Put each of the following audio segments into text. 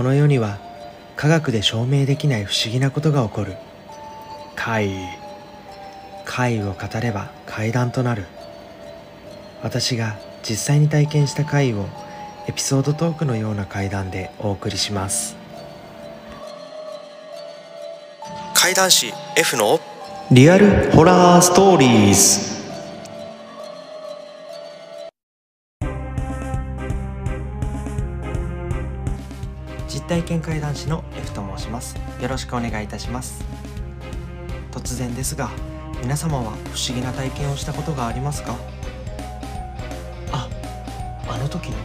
この世には科学で証明できない不思議なことが起こる。怪異。怪異を語れば怪談となる。私が実際に体験した怪異をエピソードトークのような怪談でお送りします。怪談師 F のリアルホラーストーリーズ体験怪談師の F と申します。よろしくお願いいたします。突然ですが皆様は不思議な体験をしたことがありますか？ああの時の？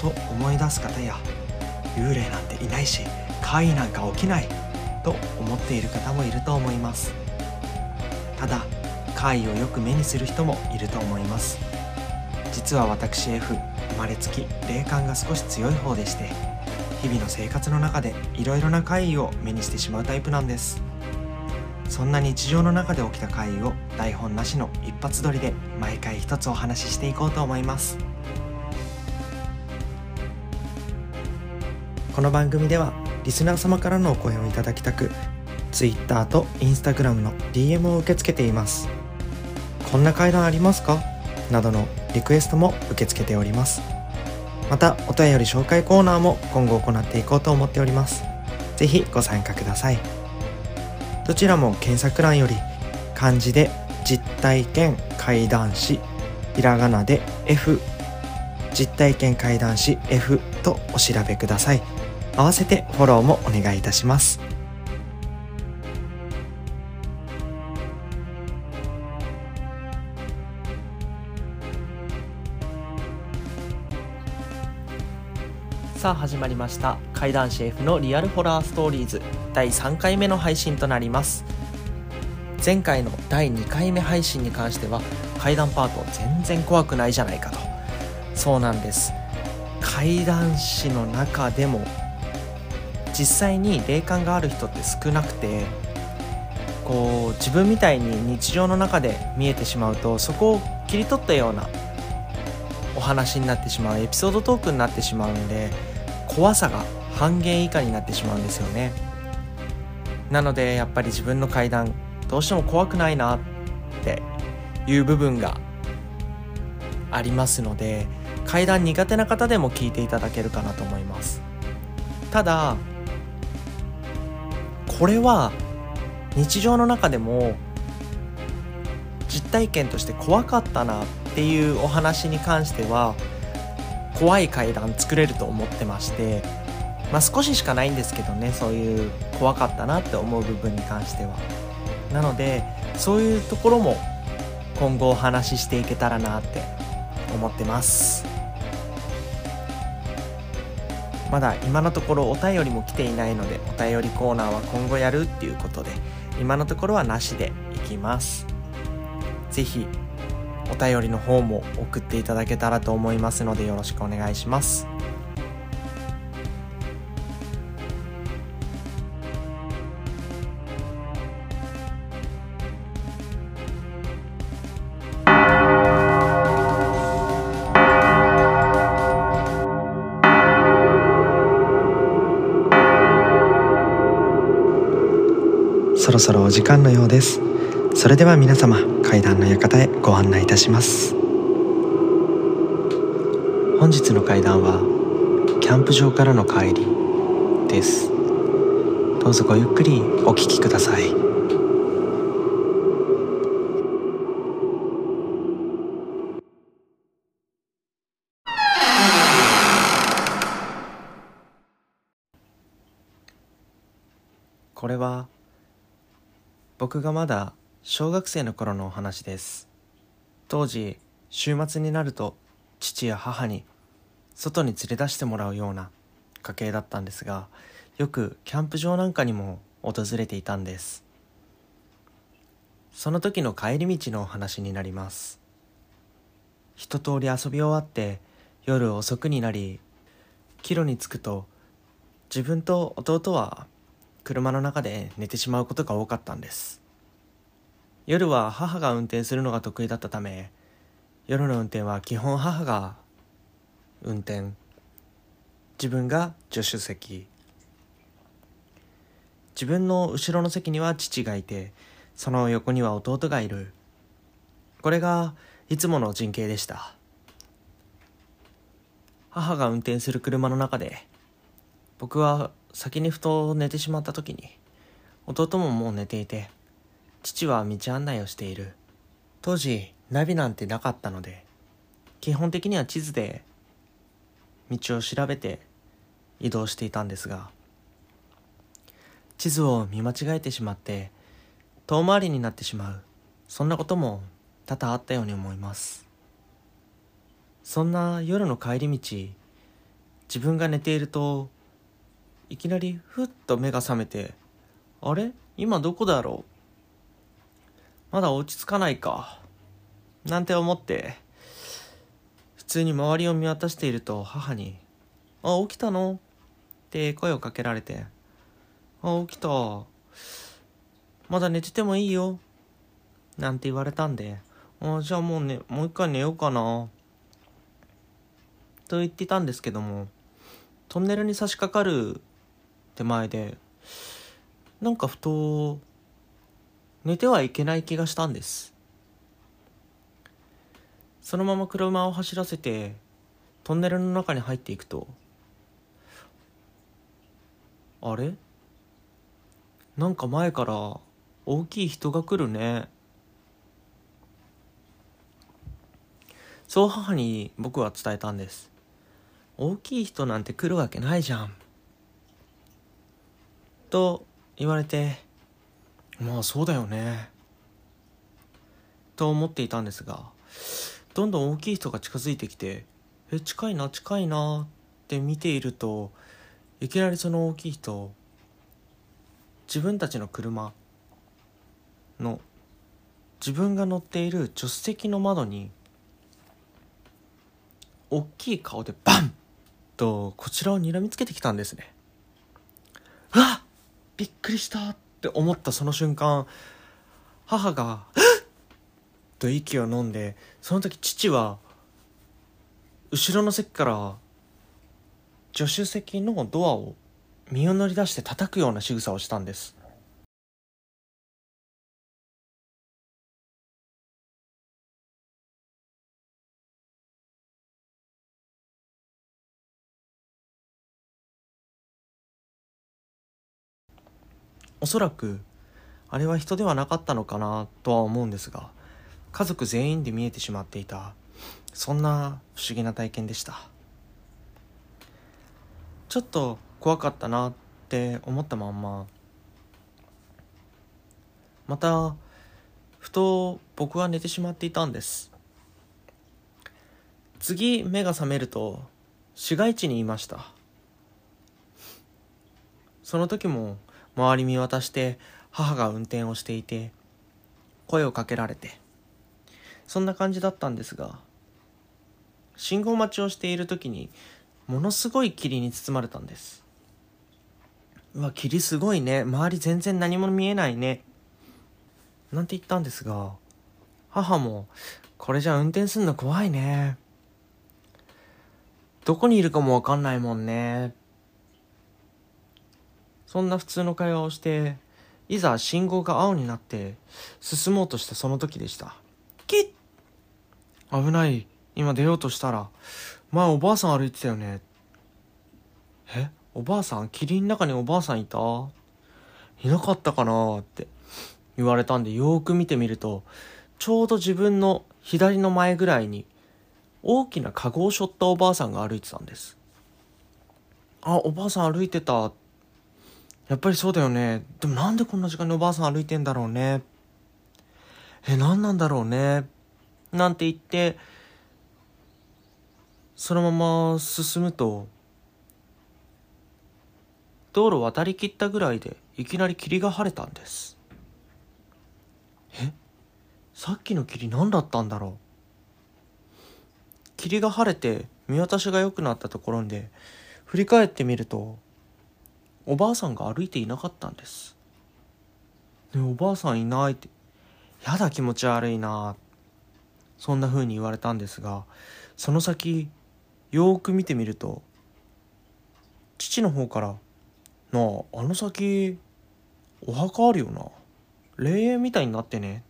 と思い出す方や幽霊なんていないし怪異なんか起きないと思っている方もいると思います。ただ怪異をよく目にする人もいると思います。実は私 F 生まれつき霊感が少し強い方でして日々の生活の中でいろいろな怪異を目にしてしまうタイプなんです。そんな日常の中で起きた怪異を台本なしの一発撮りで毎回一つお話ししていこうと思います。この番組ではリスナー様からのお声をいただきたく Twitter と Instagram の DM を受け付けています。こんな階段ありますか？などのリクエストも受け付けております。またお便り紹介コーナーも今後行っていこうと思っております。ぜひご参加ください。どちらも検索欄より漢字で実体験怪談師ひらがなで F 実体験怪談師 F とお調べください。合わせてフォローもお願いいたします。さあ始まりました。怪談師 F のリアルホラーストーリーズ。第3回目の配信となります。前回の第2回目配信に関しては怪談パート全然怖くないじゃないかと。そうなんです。怪談師の中でも実際に霊感がある人って少なくてこう自分みたいに日常の中で見えてしまうとそこを切り取ったようなお話になってしまうエピソードトークになってしまうんで怖さが半減以下になってしまうんですよね。なのでやっぱり自分の階段どうしても怖くないなっていう部分がありますので階段苦手な方でも聞いていただけるかなと思います。ただこれは日常の中でも実体験として怖かったなっていうお話に関しては怖い階段作れると思ってましてまあ少ししかないんですけどねそういう怖かったなって思う部分に関しては。なのでそういうところも今後お話ししていけたらなって思ってます。まだ今のところお便りも来ていないのでお便りコーナーは今後やるっていうことで今のところはなしでいきます。是非お便りの方も送っていただけたらと思いますのでよろしくお願いします。そろそろお時間のようです。それでは皆様階段の館へご案内いたします。本日の階段はキャンプ場からの帰りです。どうぞごゆっくりお聞きください。これは僕がまだ小学生の頃のお話です。当時週末になると父や母に外に連れ出してもらうような家系だったんですがよくキャンプ場なんかにも訪れていたんです。その時の帰り道のお話になります。一通り遊び終わって夜遅くになり帰路に着くと自分と弟は車の中で寝てしまうことが多かったんです。夜は母が運転するのが得意だったため夜の運転は基本母が運転。自分が助手席。自分の後ろの席には父がいてその横には弟がいる。これがいつもの陣形でした。母が運転する車の中で僕は先にふと寝てしまった時に弟ももう寝ていて父は道案内をしている。当時ナビなんてなかったので基本的には地図で道を調べて移動していたんですが地図を見間違えてしまって遠回りになってしまう。そんなことも多々あったように思います。そんな夜の帰り道自分が寝ているといきなりふっと目が覚めてあれ？今どこだろう？まだ落ち着かないかなんて思って普通に周りを見渡していると母に「あ起きたの?」って声をかけられて「あ起きたまだ寝ててもいいよ」なんて言われたんで「あじゃあもうねもう一回寝ようかな」と言ってたんですけどもトンネルに差し掛かる手前でなんかふと寝てはいけない気がしたんです。そのまま車を走らせてトンネルの中に入っていくとあれ？なんか前から大きい人が来るね。そう母に僕は伝えたんです。大きい人なんて来るわけないじゃん。と言われてまあそうだよね。と思っていたんですがどんどん大きい人が近づいてきてえ近いな近いなって見ているといきなりその大きい人自分たちの車の自分が乗っている助手席の窓に大きい顔でバン！とこちらを睨みつけてきたんですね。うわっ！びっくりした！って思ったその瞬間母が「と息を飲んでその時父は後ろの席から助手席のドアを身を乗り出して叩くような仕草をしたんです。おそらくあれは人ではなかったのかなとは思うんですが家族全員で見えてしまっていたそんな不思議な体験でした。ちょっと怖かったなって思ったまんままたふと僕は寝てしまっていたんです。次目が覚めると市街地にいました。その時も周り見渡して母が運転をしていて声をかけられて。そんな感じだったんですが信号待ちをしている時にものすごい霧に包まれたんです。うわ霧すごいね。周り全然何も見えないね。なんて言ったんですが母もこれじゃ運転すんの怖いね。どこにいるかもわかんないもんね。そんな普通の会話をしていざ信号が青になって進もうとしたその時でした。キッ！危ない。今出ようとしたら前おばあさん歩いてたよね。え？おばあさん？霧の中におばあさんいた？いなかったかなって。言われたんでよーく見てみるとちょうど自分の左の前ぐらいに大きなカゴを背負ったおばあさんが歩いてたんです。あおばあさん歩いてたやっぱりそうだよねでもなんでこんな時間におばあさん歩いてんだろうねえ、何なんだろうね。なんて言って、そのまま進むと、道路渡りきったぐらいでいきなり霧が晴れたんです。え？さっきの霧何だったんだろう？霧が晴れて見渡しが良くなったところで振り返ってみるとおばあさんが歩いていなかったんです。ねおばあさんいないって。やだ気持ち悪いな。そんな風に言われたんですがその先よーく見てみると父の方から「なああの先お墓あるよな。霊園みたいになってね」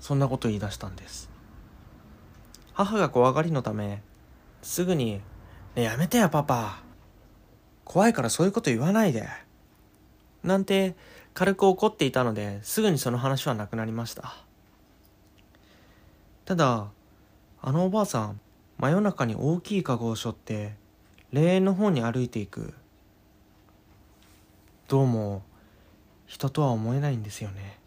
そんなこと言い出したんです。母が怖がりのためすぐに「ねやめてやパパ。怖いからそういうこと言わないで」なんて軽く怒っていたのですぐにその話はなくなりました。ただあのおばあさん真夜中に大きいカゴを背負って霊園の方に歩いていく。どうも人とは思えないんですよね。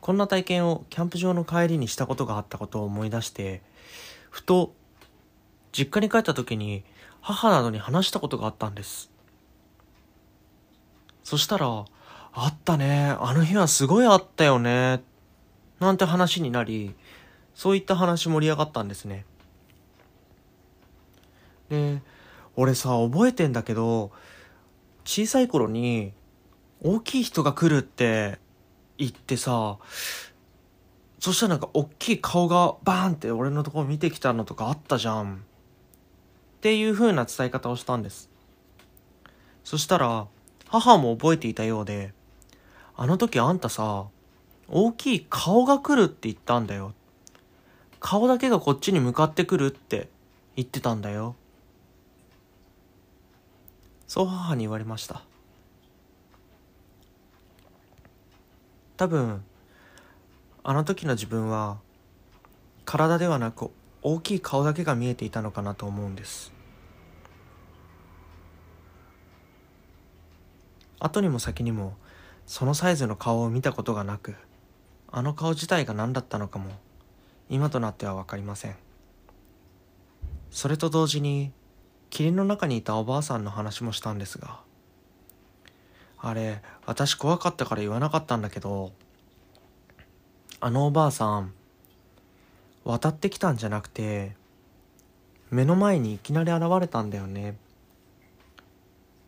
こんな体験をキャンプ場の帰りにしたことがあったことを思い出してふと実家に帰った時に母などに話したことがあったんです。そしたら「あったね。あの日はすごいあったよね」なんて話になりそういった話盛り上がったんですね。で俺さ覚えてんだけど小さい頃に大きい人が来るって言ってさそしたらなんか大きい顔がバーンって俺のところ見てきたのとかあったじゃん。っていう風な伝え方をしたんです。そしたら母も覚えていたようであの時あんたさ大きい顔が来るって言ったんだよ。顔だけがこっちに向かってくるって言ってたんだよ。そう母に言われました。多分あの時の自分は体ではなく大きい顔だけが見えていたのかなと思うんです。後にも先にもそのサイズの顔を見たことがなくあの顔自体が何だったのかも今となっては分かりません。それと同時に霧の中にいたおばあさんの話もしたんですがあれ私怖かったから言わなかったんだけどあのおばあさん渡ってきたんじゃなくて目の前にいきなり現れたんだよね。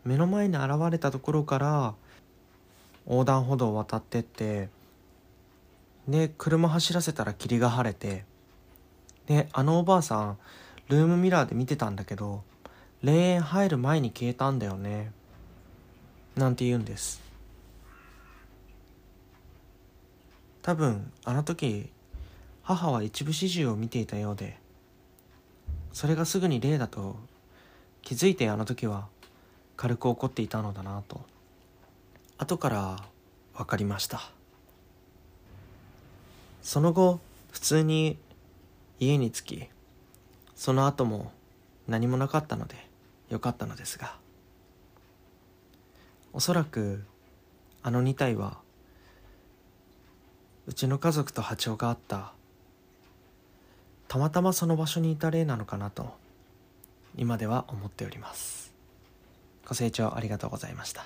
目の前に現れたところから横断歩道を渡ってってで車走らせたら霧が晴れてであのおばあさんルームミラーで見てたんだけど霊園入る前に消えたんだよね。なんて言うんです。多分あの時母は一部始終を見ていたようでそれがすぐに霊だと気づいてあの時は軽く怒っていたのだなと後から分かりました。その後普通に家に着きその後も何もなかったのでよかったのですがおそらくあの2体はうちの家族と波長があったたまたまその場所にいた例なのかなと今では思っております。ご清聴ありがとうございました。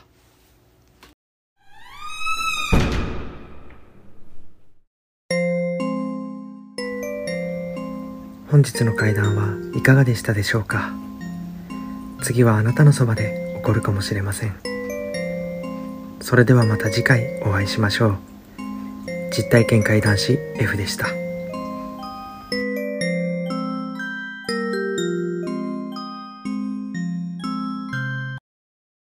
本日の会談はいかがでしたでしょうか。次はあなたのそばで起こるかもしれません。それではまた次回お会いしましょう。実体験会談師 F でした。